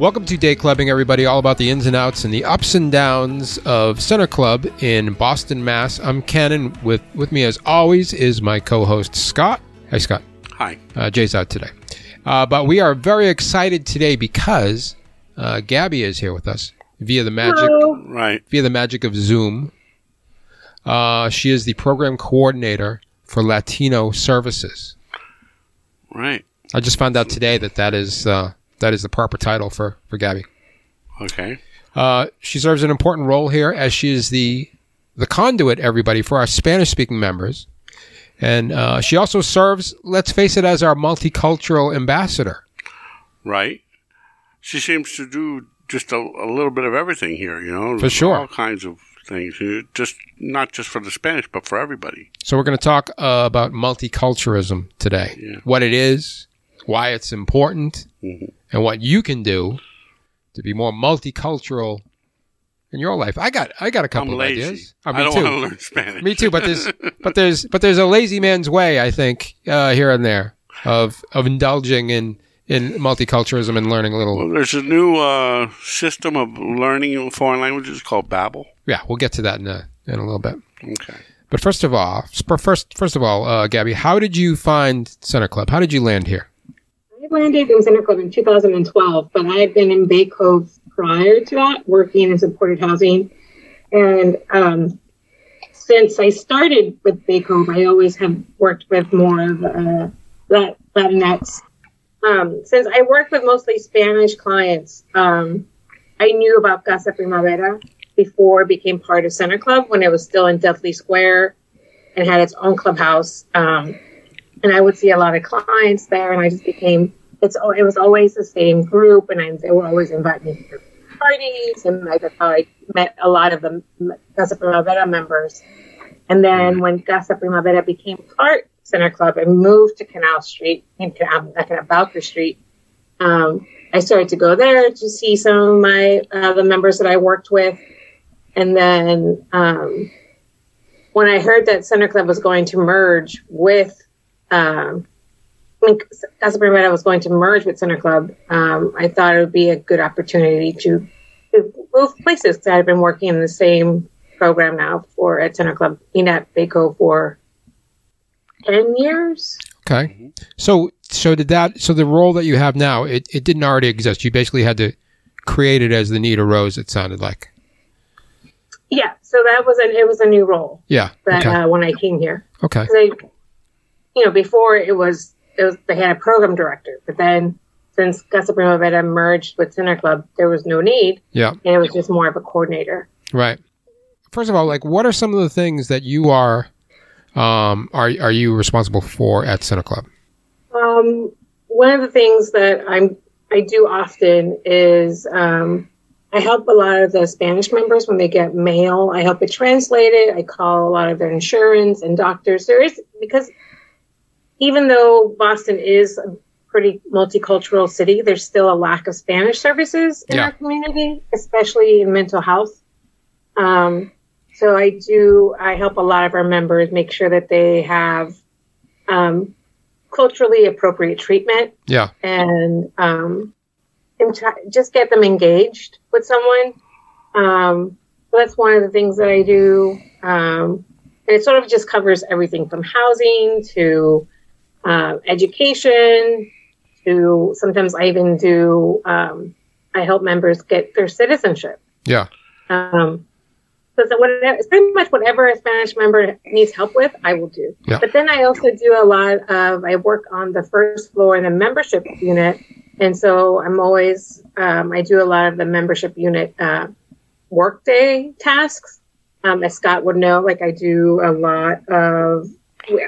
Welcome to Day Clubbing, everybody. All about the ins and outs and the ups and downs of Center Club in Boston, Mass. I'm Cannon. With with me, as always, is my co-host Scott. Hi, Scott. Hi. Uh, Jay's out today, uh, but we are very excited today because uh, Gabi is here with us via the magic Hello. Right. via the magic of Zoom. Uh, she is the program coordinator for Latino Services. Right. I just found out today that that is uh, that is the proper title for for Gabi. Okay. Uh, she serves an important role here as she is the the conduit, everybody, for our Spanish speaking members. And uh, she also serves, let's face it, as our multicultural ambassador. Right. She seems to do just a, a little bit of everything here, you know. For sure. All kinds of things. Just not just for the Spanish, but for everybody. So we're going to talk uh, about multiculturalism today. Yeah. What it is, why it's important, Mhm. and what you can do to be more multicultural in your life. I got I got a couple of ideas. Uh, I me don't too. want to learn Spanish. Me too, but there's but there's but there's a lazy man's way, I think, uh, here and there of of indulging in in multiculturalism and learning a little. Well, there's a new uh, system of learning foreign languages called Babbel. Yeah, we'll get to that in a in a little bit. Okay. But first of all, first first of all, uh, Gabi, how did you find Center Club? How did you land here? Landed in Center Club in 2012, but I had been in Bay Cove prior to that, working in supported housing. And um, since I started with Bay Cove, I always have worked with more of uh, Latinx. Um, since I worked with mostly Spanish clients, um, I knew about Casa Primavera before it became part of Center Club when it was still in Dudley Square and had its own clubhouse. Um, and I would see a lot of clients there, and I just became it's it was always the same group, and I, they would always invite me to parties, and I, that's how I met a lot of the Casa Primavera members. And then when Casa Primavera became part Center Club and moved to Canal Street, in Canal, not Canal Bowker Street, um, I started to go there to see some of my uh, the members that I worked with, and then um, when I heard that Center Club was going to merge with um, I mean, Casa Primavera was going to merge with Center Club, um, I thought it would be a good opportunity to, to move places. 'cause I've been working in the same program now for at Center Club, been at Bay Cove for 10 years. Okay, so so did that? So the role that you have now, it, it didn't already exist. You basically had to create it as the need arose. It sounded like. Yeah, so that was an, it was a new role Yeah. that Okay. uh, when I came here. Okay. I, you know, before it was, it was they had a program director, but then since Casa Primavera merged with Center Club, there was no need, Yeah. and it was just more of a coordinator. Right. First of all, like, what are some of the things that you are, um, are are you responsible for at Center Club? Um, one of the things that I'm I do often is um, I help a lot of the Spanish members when they get mail. I help it translate it. I call a lot of their insurance and doctors. There is because even though Boston is a pretty multicultural city, there's still a lack of Spanish services in Yeah. our community, especially in mental health. Um, so I do. I help a lot of our members make sure that they have um, culturally appropriate treatment Yeah. and um, and just get them engaged with someone. Um, so that's one of the things that I do. Um, and it sort of just covers everything from housing to uh, education to sometimes I even do, um, I help members get their citizenship. Yeah. Um, so it's, whatever, it's pretty much whatever a Spanish member needs help with, I will do. Yeah. But then I also do a lot of, I work on the first floor in the membership unit. And so I'm always, um, I do a lot of the membership unit uh, workday tasks. Um, as Scott would know, like I do a lot of,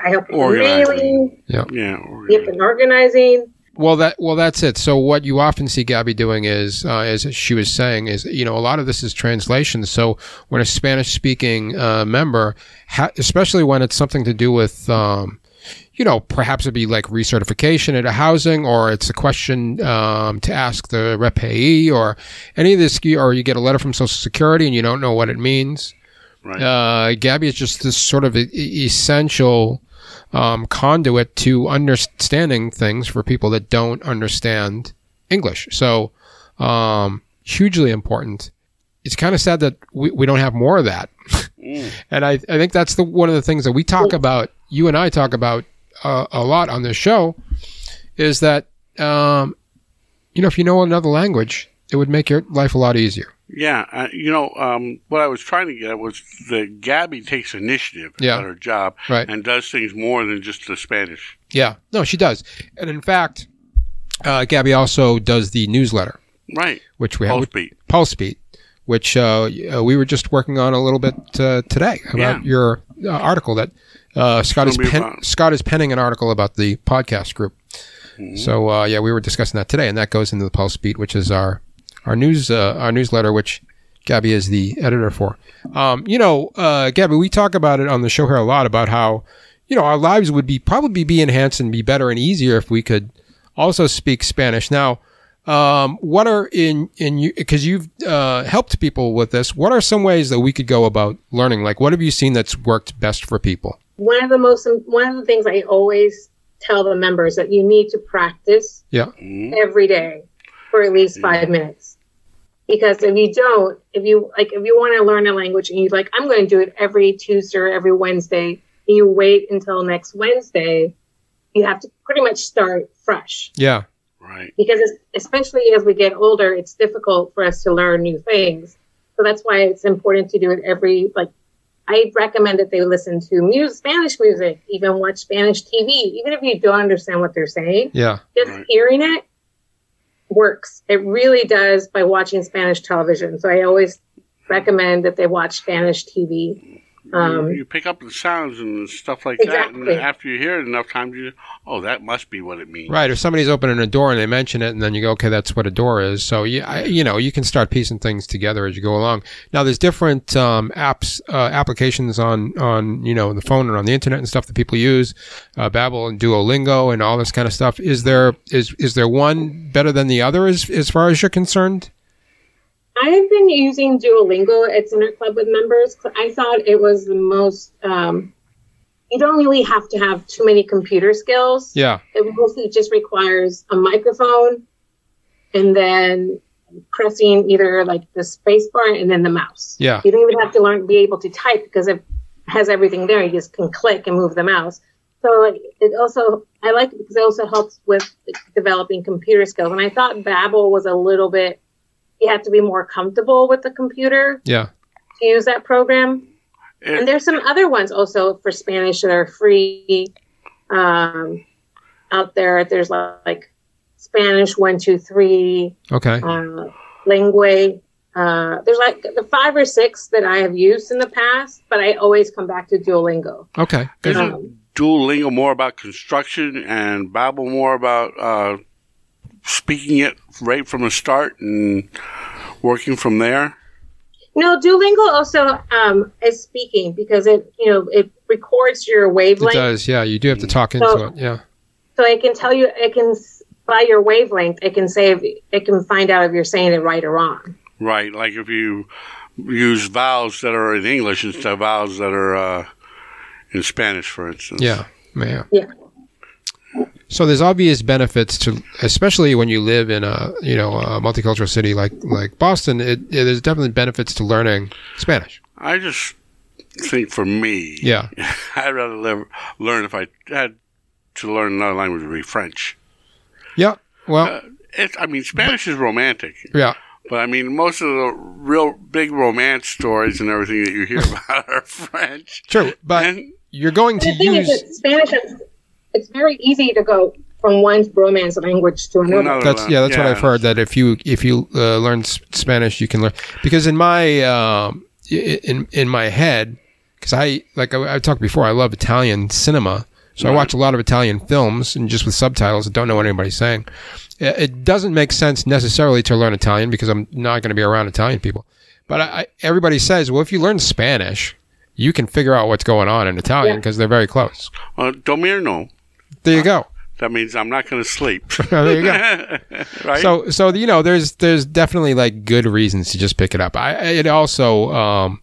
I help with Organizing. mailing, Yeah. or- yep, and organizing. Well, that well, that's it. So what you often see Gabi doing is, uh, as she was saying, is you know a lot of this is translation. So when a Spanish-speaking uh, member, ha- especially when it's something to do with, um, you know, perhaps it'd be like recertification at a housing, or it's a question um, to ask the repayee, or any of this, or you get a letter from Social Security and you don't know what it means. Right. Uh, Gabi is just this sort of essential um, conduit to understanding things for people that don't understand English. So um, hugely important. It's kind of sad that we, we don't have more of that. and I, I think that's the one of the things that we talk about. You and I talk about uh, a lot on this show is that um, you know if you know another language, it would make your life a lot easier. Yeah, uh, you know um, what I was trying to get at was that Gabi takes initiative Yeah. at her job Right. and does things more than just the Spanish. Yeah, no, she does. And in fact, uh, Gabi also does the newsletter, Right. which we have Pulse beat. Pulse Beat, which uh, uh, we were just working on a little bit uh, today about Yeah. your uh, article that uh, Scott is pen- Scott is penning an article about the podcast group. Mm-hmm. So uh, yeah, we were discussing that today, and that goes into the Pulse Beat, which is our our news uh, our newsletter, which Gabi is the editor for. Um, you know, uh, Gabi, we talk about it on the show here a lot about how you know our lives would be probably be enhanced and be better and easier if we could also speak Spanish. Now, um, what are in in you because you've uh, helped people with this? What are some ways that we could go about learning? Like, what have you seen that's worked best for people? One of the most one of the things I always tell the members that you need to practice Yeah, Mhm. every day for at least five minutes. Because if you don't, if you like, if you want to learn a language and you like, I'm going to do it every Tuesday or every Wednesday, and you wait until next Wednesday, you have to pretty much start fresh. yeah, Right. Because es- especially as we get older, it's difficult for us to learn new things. So that's why it's important to do it every like. I recommend that they listen to music, Spanish music, even watch Spanish TV, even if you don't understand what they're saying yeah, just Right. hearing it works. It really does by watching Spanish television. So I always recommend that they watch Spanish TV. Um, you, you pick up the sounds and stuff like that, and after you hear it enough times, you oh, that must be what it means. right. If somebody's opening a door and they mention it, and then you go, okay, that's what a door is. So you, I, you know, you can start piecing things together as you go along. Now, there's different um, apps, uh, applications on on you know the phone and on the internet and stuff that people use, uh, Babbel and Duolingo and all this kind of stuff. Is there is is there one better than the other as as far as you're concerned? I've been using Duolingo at Center Club with members. I thought it was the most. Um, you don't really have to have too many computer skills. Yeah, It mostly just requires a microphone, and then pressing either like the space bar and then the mouse. yeah, You don't even have to learn be able to type because it has everything there. You just can click and move the mouse. So it also I like it because it also helps with developing computer skills. And I thought Babbel was a little bit you have to be more comfortable with the computer yeah. to use that program. It- And there's some other ones also for Spanish that are free um, out there. There's like Spanish one two three Okay. uh, Lingua. Uh, there's like the five or six that I have used in the past, but I always come back to Duolingo. Okay. Good. Isn't Um, Duolingo more about construction and Babbel more about uh, speaking it right from the start and working from there? no, Duolingo also um, is speaking because it you know it records your wavelength. It does. Yeah, you do have to talk into So- it. Yeah. so it can tell you it can by your wavelength it can say if, it can find out if you're saying it right or wrong. Right, like if you use vowels that are in English instead of vowels that are uh, in Spanish, for instance. Yeah. Yeah. Yeah. So there's obvious benefits to, especially when you live in a you know a multicultural city like like Boston. It, it there's definitely benefits to learning Spanish. I just think for me, Yeah. I'd rather live, learn if I had to learn another language would be French. Yeah. Well. Uh, it's, I mean, Spanish is romantic, yeah. but I mean, most of the real big romance stories and everything that you hear about are French. True. But And you're going to The thing use. that Spanish is it's very easy to go from one romance language to another. another That's yeah. That's what I've heard. That if you if you uh, learn S- Spanish, you can learn because in my um, in in my head, because I like I, I talked before, I love Italian cinema, so I watch a lot of Italian films and just with subtitles. I don't know what anybody's saying. It it doesn't make sense necessarily to learn Italian because I'm not going to be around Italian people. But I, I, everybody says, well, if you learn Spanish, you can figure out what's going on in Italian Yeah. because they're very close. Well, Domirno, There you go. that means I'm not going to sleep. there you go. right? So so you know there's there's definitely like good reasons to just pick it up. I it also um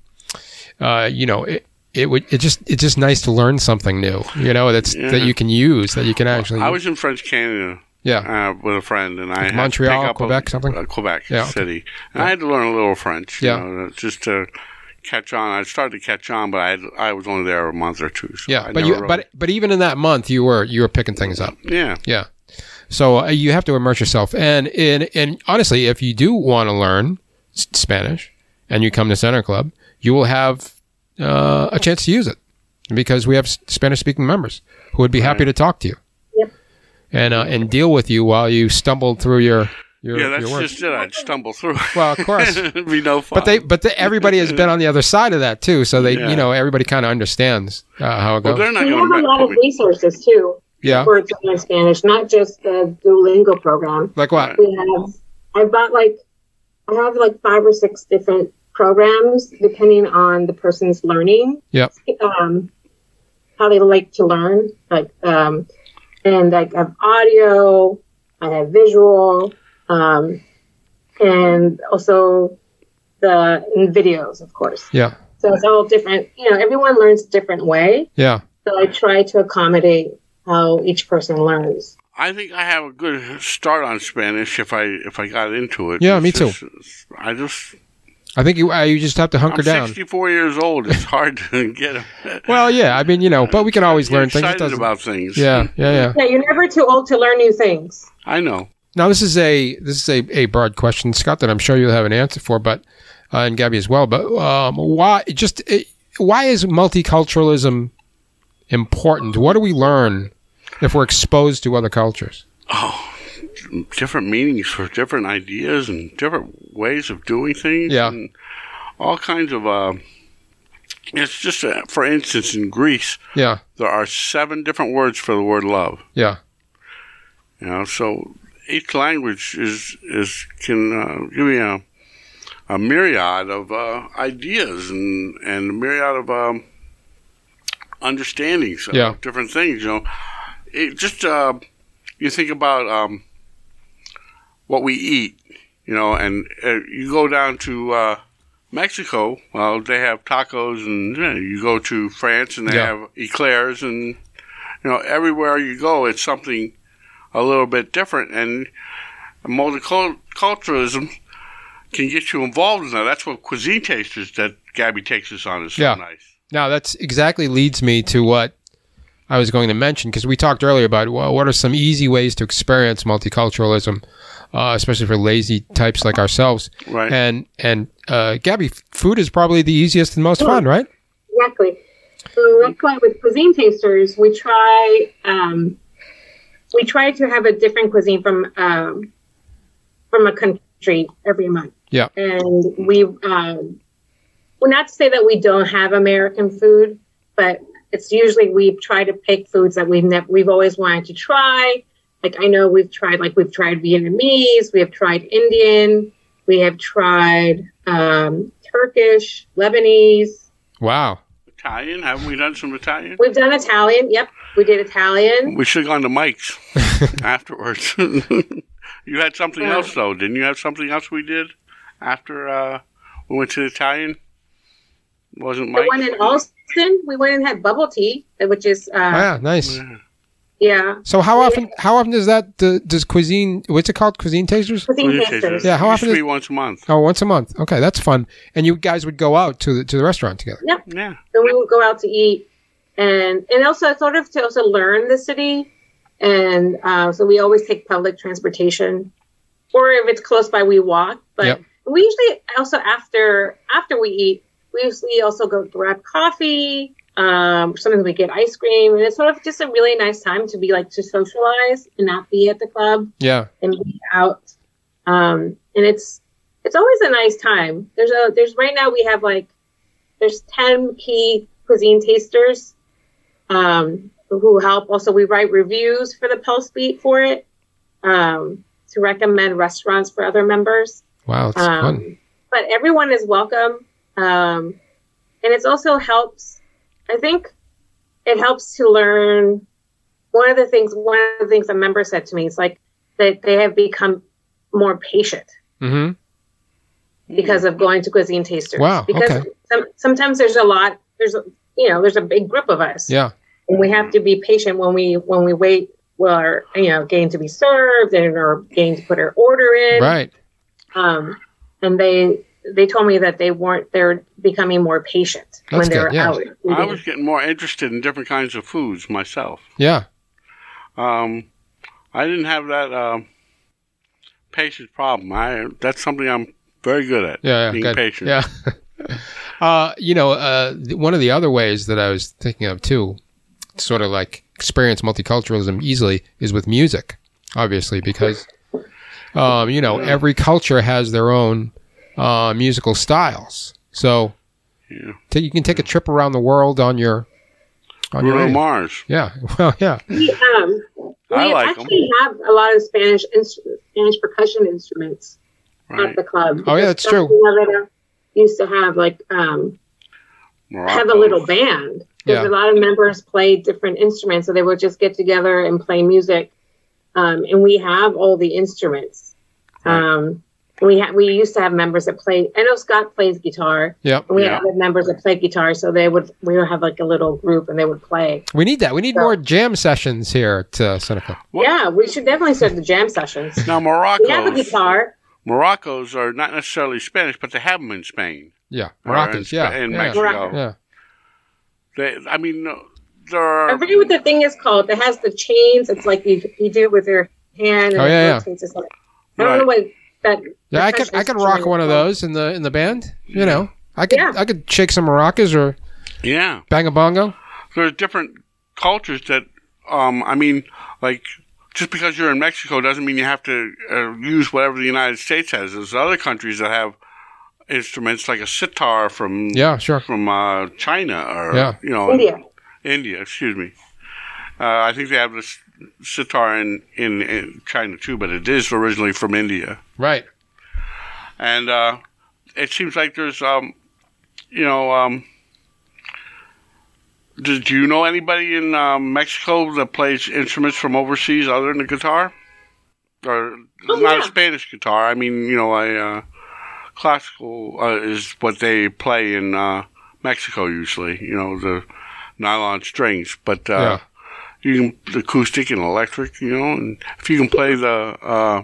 uh you know it it would it just it's just nice to learn something new. You know that's Yeah. that you can use that you can actually I was in French Canada Yeah. uh, with a friend, and I Montreal, pick up Quebec, a, something? uh, Quebec Yeah, okay. City, and I had to learn a little French. Yeah. you know, just to catch on. I started to catch on, but I had, I was only there a month or two. So Yeah, I but you really- but but even in that month, you were you were picking things up. yeah, Yeah. So uh, you have to immerse yourself, and and and honestly, if you do want to learn s- Spanish, and you come to Center Club, you will have uh, a chance to use it because we have Spanish speaking members who would be happy to talk to you. Yep. And uh, and deal with you while you stumble through your your, yeah. That's your work. just it. I'd stumble through. well, of course. It'd be no fun. But they, but the, everybody has been on the other side of that too, so they, Yeah. you know, everybody kind of understands uh, how it goes. they're not We have a lot to of resources too yeah, for to learn Spanish, not just the Duolingo program. like what? We have, I've got like, I have like five or six different programs depending on the person's learning. Yep. Um, how they like to learn, like, um, and like I have audio, I have visual, um, and also the and videos, of course. Yeah, So it's all different. You know, everyone learns a different way. yeah, So I try to accommodate how each person learns. I think I have a good start on Spanish if I if I got into it. Yeah, It's me too. I just I think you uh, you just have to hunker I'm down. 64 years old. It's hard to get. Well, yeah, I mean, you know, but we can always get learn things. Excited about things. Yeah, yeah, yeah. Yeah, you're never too old to learn new things. I know. Now this is a this is a, a broad question, Scott, that I'm sure you'll have an answer for, but uh, and Gabi as well. But um, why just uh, why is multiculturalism important? What do we learn if we're exposed to other cultures? Oh, different meanings for different ideas and different ways of doing things. Yeah. And all kinds of. Uh, it's just, uh, for instance, in Greece, Yeah, there are seven different words for the word love. yeah, You know, so each language is is can uh, give me a a myriad of uh, ideas and and a myriad of um, understandings of Yeah. different things. You know, it just uh, you think about um, what we eat. You know, and uh, you go down to uh, Mexico. Well, they have tacos, and you, know, you go to France, and they Yeah. have eclairs, and you know, everywhere you go, it's something a little bit different. And multiculturalism can get you involved in that. That's what cuisine tasters that Gabi takes us on is so Yeah. nice. Now that's exactly leads me to what I was going to mention because we talked earlier about well, what are some easy ways to experience multiculturalism, uh, especially for lazy types like ourselves. Right. And and uh, Gabi, food is probably the easiest and most fun, right? Exactly. So that's why with cuisine tasters, we try um, we try to have a different cuisine from um, from a country every month. Yeah. And we um, well, not to say that we don't have American food, but it's usually we try to pick foods that we've never we've always wanted to try. Like I know we've tried like we've tried Vietnamese, we have tried Indian, we have tried um, Turkish, Lebanese. Wow. Italian? Haven't we done some Italian? We've done Italian. Yep, we did Italian. We should have gone to Mike's afterwards. you had something Yeah. else though, didn't you? Have something else we did after uh, we went to Italian? Wasn't The Mike's? one in Austin. we went and had bubble tea, which is Oh, uh, yeah, nice. Yeah. yeah, So how often how often does that do- does cuisine what's it called cuisine tasters? cuisine Cuisine tasters. tasters. Yeah, how often to is- be once a month. Oh, once a month. Okay, that's fun. And you guys would go out to the to the restaurant together. Yeah. and we would go out to eat, and and also sort of to also learn the city, and uh, so we always take public transportation, or if it's close by, we walk. But Yep. we usually also after after we eat, we usually also go grab coffee. Um, sometimes we get ice cream, and it's sort of just a really nice time to be like to socialize and not be at the club. Yeah. and be out. Um, and it's it's always a nice time. There's a there's right now we have like there's ten key cuisine tasters um, who help. Also, we write reviews for the Pulse Beat for it um, to recommend restaurants for other members. Wow, fun. Um, but everyone is welcome, um, and it's also helps. I think it helps to learn. One of the things, one of the things a member said to me is like that they have become more patient Mhm. because of going to cuisine tasters. Wow, Because okay. some, sometimes there's a lot. There's a, you know there's a big group of us, Yeah. And we have to be patient when we when we wait were you know getting to be served and are getting to put our order in. Right. Um, and they they told me that they weren't they're becoming more patient That's when they're yeah. out. I was getting more interested in different kinds of foods myself. Yeah. Um, I didn't have that um, patience problem. I that's something I'm very good at. Yeah. yeah being good. patient. Yeah. uh, you know, uh, th- one of the other ways that I was thinking of too, sort of like experience multiculturalism easily, is with music, obviously, because, um, you know, every culture has their own uh, musical styles. So Yeah. t- you can take a trip around the world on your. On your Bruno own. Mars. Yeah. Well, yeah. We, um, we I like 'em. actually have a lot of Spanish instru- Spanish percussion instruments Right. at the club. Oh, yeah, that's true. Because Used to have like um, have a little band because Yeah. a lot of members play different instruments, so they would just get together and play music. Um, and we have all the instruments. Um, we ha- we used to have members that play. I know Scott plays guitar. Yep. We Yeah. had other members that play guitar, so they would we would have like a little group and they would play. We need that. We need So- more jam sessions here at uh, Seneca. What? Yeah, we should definitely start the jam sessions. Now Morocco. We have a guitar. Maracas are not necessarily Spanish, but they have them in Spain. Yeah. Or Moroccans. in, Yeah. in yeah. Mexico. Morocco. Yeah. They, I mean, no, there I are. forget what the thing is called. that has the chains. It's like you you do it with your hand. And Oh, it yeah, yeah. It's like- I don't know what that. Yeah, I could I could rock one of those in the in the band. You know, I could Yeah. I could shake some maracas or Yeah, bang a bongo. there's different cultures that. Um, I mean, like just because you're in Mexico doesn't mean you have to uh, use whatever the United States has. There's other countries that have instruments like a sitar from Yeah, sure. from uh, China or Yeah. you know India. India, excuse me. Uh, I think they have this sitar in, in, in China too, but it is originally from India. Right. And uh, it seems like there's, um, you know, um, did you know anybody in um, Mexico that plays instruments from overseas other than the guitar? Or Oh, not yeah. a Spanish guitar. I mean, you know, I uh, classical uh, is what they play in uh, Mexico usually. You know, the nylon strings, but uh, you can the acoustic and electric. You know, and if you can play the uh,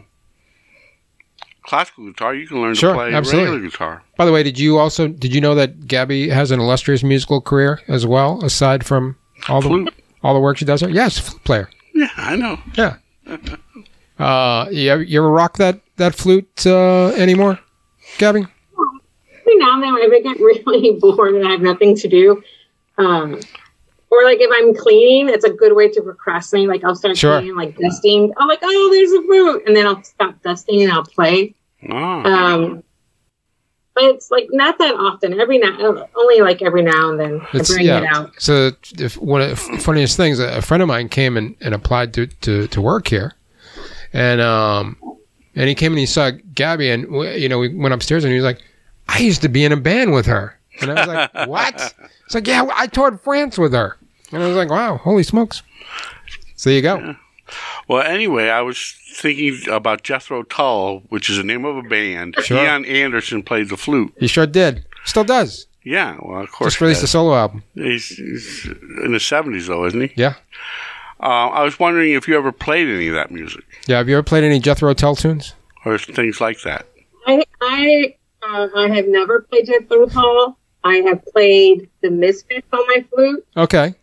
classical guitar, you can learn Sure, to play absolutely. regular guitar. By the way, did you also did you know that Gabi has an illustrious musical career as well, aside from all the all the work she does? Here? Yes, flute player. Yeah, I know. Yeah. Uh, you ever, you ever rock that that flute uh, anymore, Gabi? Every now and then, if I get really bored and I have nothing to do, um, or like if I'm cleaning, it's a good way to procrastinate. Like I'll start Sure. cleaning, like dusting. I'm like, oh, there's a fruit, and then I'll stop dusting and I'll play. Ah, Um, but it's like not that often. Every now, only like every now and then, I bring yeah. it out. So if, one of the funniest things, a friend of mine came and, and applied to, to, to work here, and um, and he came and he saw Gabi, and you know we went upstairs and he was like, I used to be in a band with her, and I was like, what? It's like, yeah, I toured France with her, and I was like, wow, holy smokes. So there you go. well, anyway, I was thinking about Jethro Tull, which is the name of a band. Sure. Ian Anderson played the flute. He sure did. Still does. Yeah, well, of course. Just released a solo album. he's, he's in the seventies, though, isn't he? Yeah. Uh, I was wondering if you ever played any of that music Yeah. Have you ever played any Jethro Tull tunes? or things like that. I I uh, I have never played Jethro Tull. I have played the Misfits on my flute. Okay.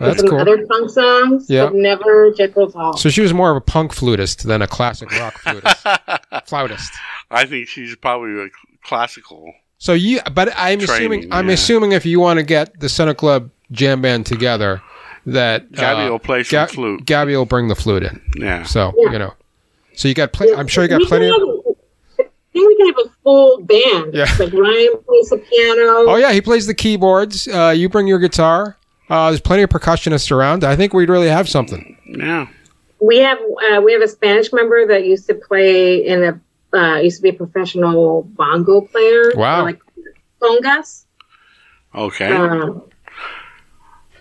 Well, that's some cool. other punk songs, Yeah. but never Jethro Tull. So she was more of a punk flutist than a classic rock flutist. Flautist. I think she's probably a classical. So you, but I'm Training, assuming, I'm yeah. assuming if you want to get the Center Club jam band together, that Gabi uh, will play some Ga- flute. Gabi will bring the flute in. Yeah. So Yeah. you know, so you got, pl- I'm sure you got We plenty. can Of, I think we can have a full band. Yeah. Like Ryan plays the piano. oh yeah, he plays the keyboards. Uh, you bring your guitar. Uh, there's plenty of percussionists around. I think we'd really have something. Yeah. We have uh, we have a Spanish member that used to play in a uh, used to be a professional bongo player. Wow. Like congas. Okay. Um,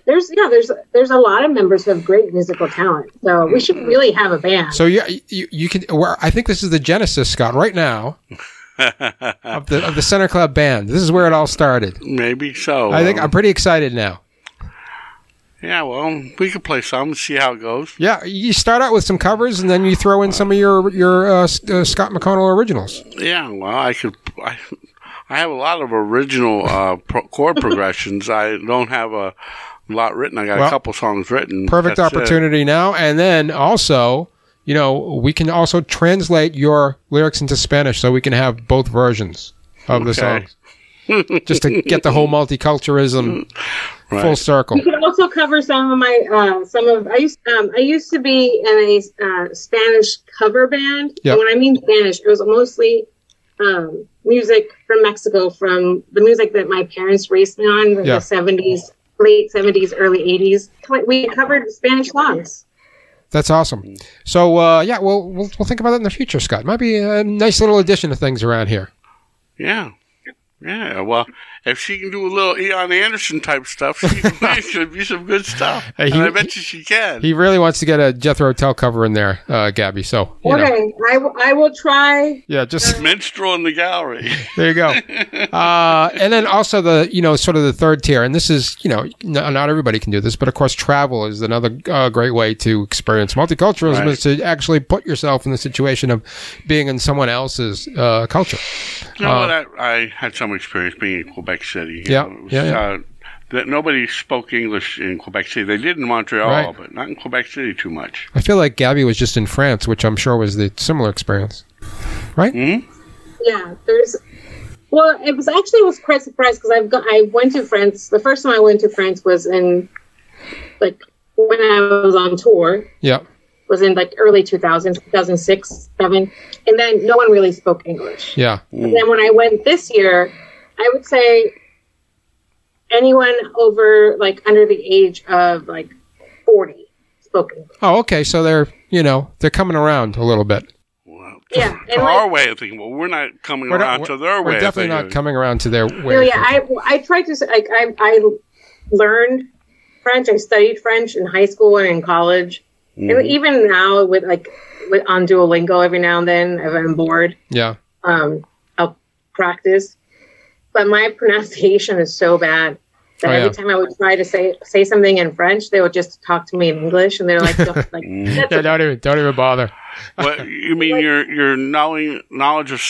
there's yeah, there's there's a lot of members who have great musical talent. So we should really have a band. So yeah, you, you can. Where I think this is the genesis, Scott. Right now of the of the Center Club band. This is where it all started. Maybe so. I think Um, I'm pretty excited now. Yeah, well, we could play some and see how it goes. Yeah, you start out with some covers, and then you throw in some of your your uh, uh, Scott McConnell originals. Yeah, well, I could. I, I have a lot of original uh, pro- chord progressions. I don't have a lot written. I got Well, a couple songs written. Perfect That's it. opportunity now, and then also, you know, we can also translate your lyrics into Spanish, so we can have both versions of the songs, just to get the whole multiculturalism full circle. You can also cover some of my uh, some of I used um, I used to be in a uh, Spanish cover band. Yep. And when I mean Spanish, it was mostly um, music from Mexico, from the music that my parents raised me on in Yeah. the seventies, late seventies, early eighties. We covered Spanish songs. That's awesome. So uh, yeah, we'll, we'll we'll think about that in the future, Scott. Might be a nice little addition to things around here. Yeah. Yeah, well, if she can do a little Ian Anderson type stuff, she it could be some good stuff. Hey, and he- I bet you she can. He really wants to get a Jethro Tull cover in there, uh, Gabi. So you know, Okay, I, w- I will try. yeah, just Minstrel in the gallery. there you go. Uh, and then also the you know sort of the third tier, and this is you know n- not everybody can do this, but of course travel is another uh, great way to experience multiculturalism Right. is to actually put yourself in the situation of being in someone else's uh, culture. You know Uh, what? I, I had some experience being in Quebec City. Yeah, know, was, yeah, yeah. Uh, that nobody spoke English in Quebec City. They did in Montreal, Right. but not in Quebec City too much. I feel like Gabi was just in France, which I'm sure was the similar experience. hmm Yeah, there's. Well, it was actually I was quite surprised because I've got I went to France. The first time I went to France was in like when I was on tour. Yeah, Was in like early 2000s, 2006, seven, and then no one really spoke English. yeah, And then when I went this year, I would say anyone over like under the age of like 40 spoke English. Oh, okay. So they're you know they're coming around a little bit. Well, Yeah, to and our like, way of thinking. Well, we're not coming We're around not- to their way We're definitely thinking. not coming around to their way. no, yeah. I I tried to like I I learned French. I studied French in high school and in college, Mhm. and even now with like with, on Duolingo every now and then if I'm bored, yeah. um, I'll practice. But my pronunciation is so bad that Oh, every yeah. time I would try to say say something in French, they would just talk to me in English, and they're like, "Don't- like Mm. Yeah, don't even don't even bother. What, you mean your your knowledge knowledge of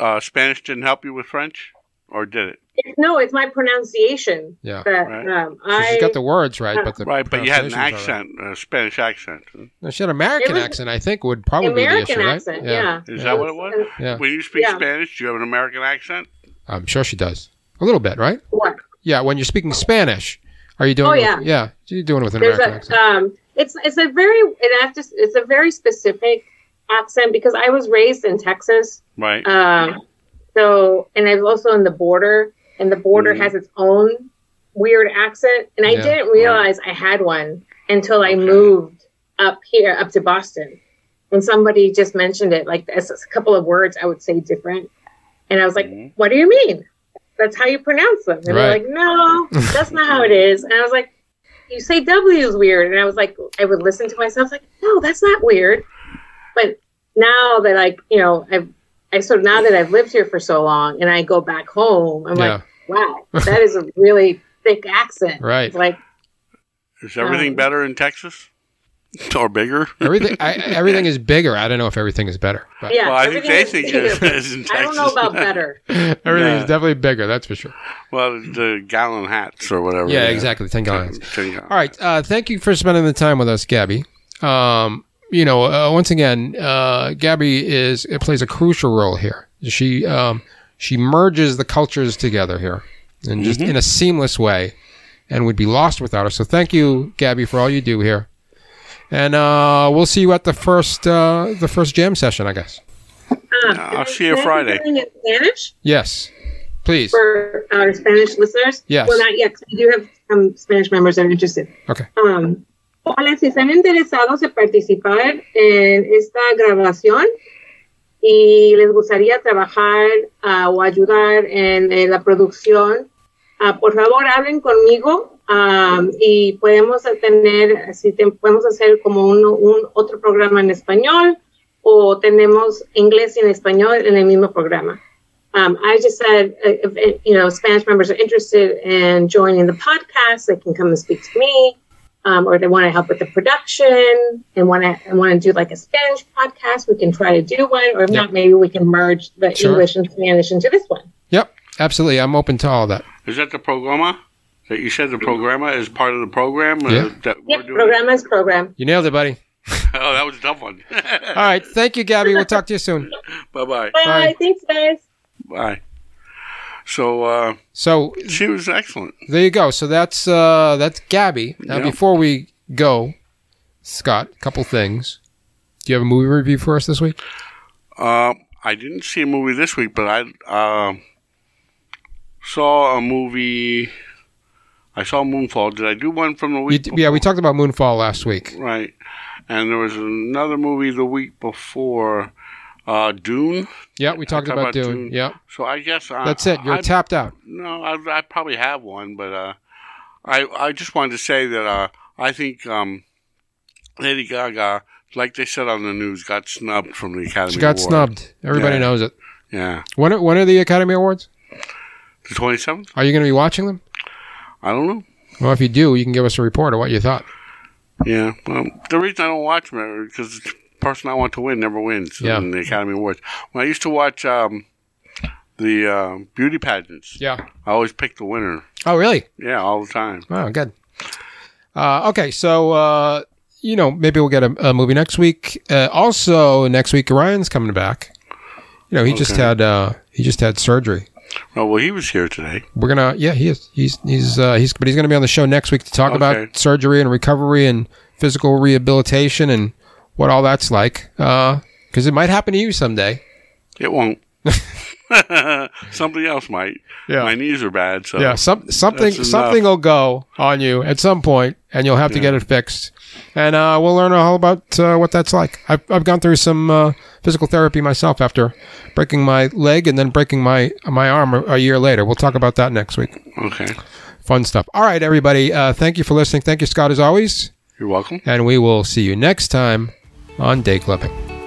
uh, Spanish didn't help you with French, or did it? no, it's my pronunciation Yeah. that Right. um, So I she's got the words right, but the Right, but you had an pronunciation's all right. accent, a Spanish accent. No, she had an American was- accent. I think would probably be the issue, right? accent. Yeah, Is that what it was? Yeah. When you speak Yeah. Spanish, do you have an American accent? I'm sure she does a little bit, right? What? Yeah. When you're speaking Spanish, are you doing? Oh, it yeah. With, yeah. You're doing it with an There's American a accent. um, it's it's a very it have to, it's a very specific accent because I was raised in Texas. Right. Um, so, and I was also in the border, and the border Mhm. has its own weird accent. And I Yeah. didn't realize I had one until I Okay. moved up here, up to Boston. And somebody just mentioned it, like as a couple of words I would say different. And I was like, Mhm. what do you mean? That's how you pronounce them. And they're like, no, that's not how it is. And I was like, you say W is weird. And I was like, I would listen to myself, like, no, that's not weird. But now that I, you know, I've, I sort of now that I've lived here for so long and I go back home, I'm Yeah. like, wow, that is a really thick accent. Right. It's like, Is everything um, better in Texas? Or bigger? everything I, everything is bigger. I don't know if everything is better, but yeah. well, I think they is think bigger. it is in Texas. I don't know about better. everything Yeah. is definitely bigger. That's for sure. well, the gallon hats or whatever. Yeah, exactly. Ten gallons. Ten gallon All right. Uh, thank you for spending the time with us, Gabi. Um, you know, uh, once again, uh, Gabi is it plays a crucial role here. She um, she merges the cultures together here, and just in a seamless way, and would be lost without her. So thank you, Gabi, for all you do here. And uh, we'll see you at the first uh, the first jam session, I guess. Um, I'll see you can I do Friday. in Spanish Yes, please. for our Spanish listeners. Yes. Well, not yet. We do have some Spanish members that are interested. Okay. Um, hola, si están interesados en participar en esta grabación y les gustaría trabajar ah, o ayudar en, eh, la producción, ah, por favor hablen conmigo am, y podemos tener, si te- podemos hacer como un, un otro programa en español o tenemos inglés y en español en el mismo programa. Um, I just said, uh, if, if, you know, Spanish members are interested in joining the podcast, they can come and speak to me. um, or they want to help with the production and want to want to do like a Spanish podcast, we can try to do one. Or if Yep. not, maybe we can merge the Sure. English and Spanish into this one. Yep, absolutely. I'm open to all that. Is that the programa? That you said the programmer is part of the program? uh, Yeah. that Yep, we're doing? program program. You nailed it, buddy. oh, that was a tough one. All right. Thank you, Gabi. We'll talk to you soon. Bye bye. Bye. Bye. Thanks, guys. Bye. So uh, So she was excellent. there you go. So that's uh, that's Gabi. Now, Yeah. before we go, Scott, a couple things. Do you have a movie review for us this week? Uh, I didn't see a movie this week, but I uh, saw a movie. I saw Moonfall. Did I do one from the week? d- yeah, we talked about Moonfall last week. Right. And there was another movie the week before, uh, Dune. Yeah, we talked talked about, about Dune. Dune. Yeah, So I guess I, that's it. You're I, tapped out. No, I, I probably have one, but uh, I I just wanted to say that uh, I think um, Lady Gaga, like they said on the news, got snubbed from the Academy. She got Award. snubbed. Everybody Yeah. knows it. Yeah, When are, when are the Academy Awards? the twenty seventh. Are you going to be watching them? I don't know. Well, if you do, you can give us a report of what you thought. Yeah, well, the reason I don't watch them is because the person I want to win never wins Yeah. in the Academy Awards. When I used to watch um, the uh, beauty pageants, Yeah. I always pick the winner. Oh, really? Yeah, all the time. Oh, good. Uh, okay, so uh, you know maybe we'll get a, a movie next week. Uh, also, next week Ryan's coming back. You know, he just had uh, he just had surgery. Oh well, he was here today. We're gonna yeah he is he's he's uh, he's but he's gonna be on the show next week to talk Okay. about surgery and recovery and physical rehabilitation and what all that's like. Because it might happen to you someday. It won't. Something else might. Yeah. My knees are bad, so Yeah, some something something will go on you at some point, and you'll have to get it fixed. And uh, we'll learn all about uh, what that's like. I've I've gone through some uh, physical therapy myself after breaking my leg and then breaking my my arm a, a year later. We'll talk about that next week. Okay. Fun stuff. All right, everybody. Uh, thank you for listening. Thank you, Scott, as always. You're welcome. And we will see you next time on Day Clubbing.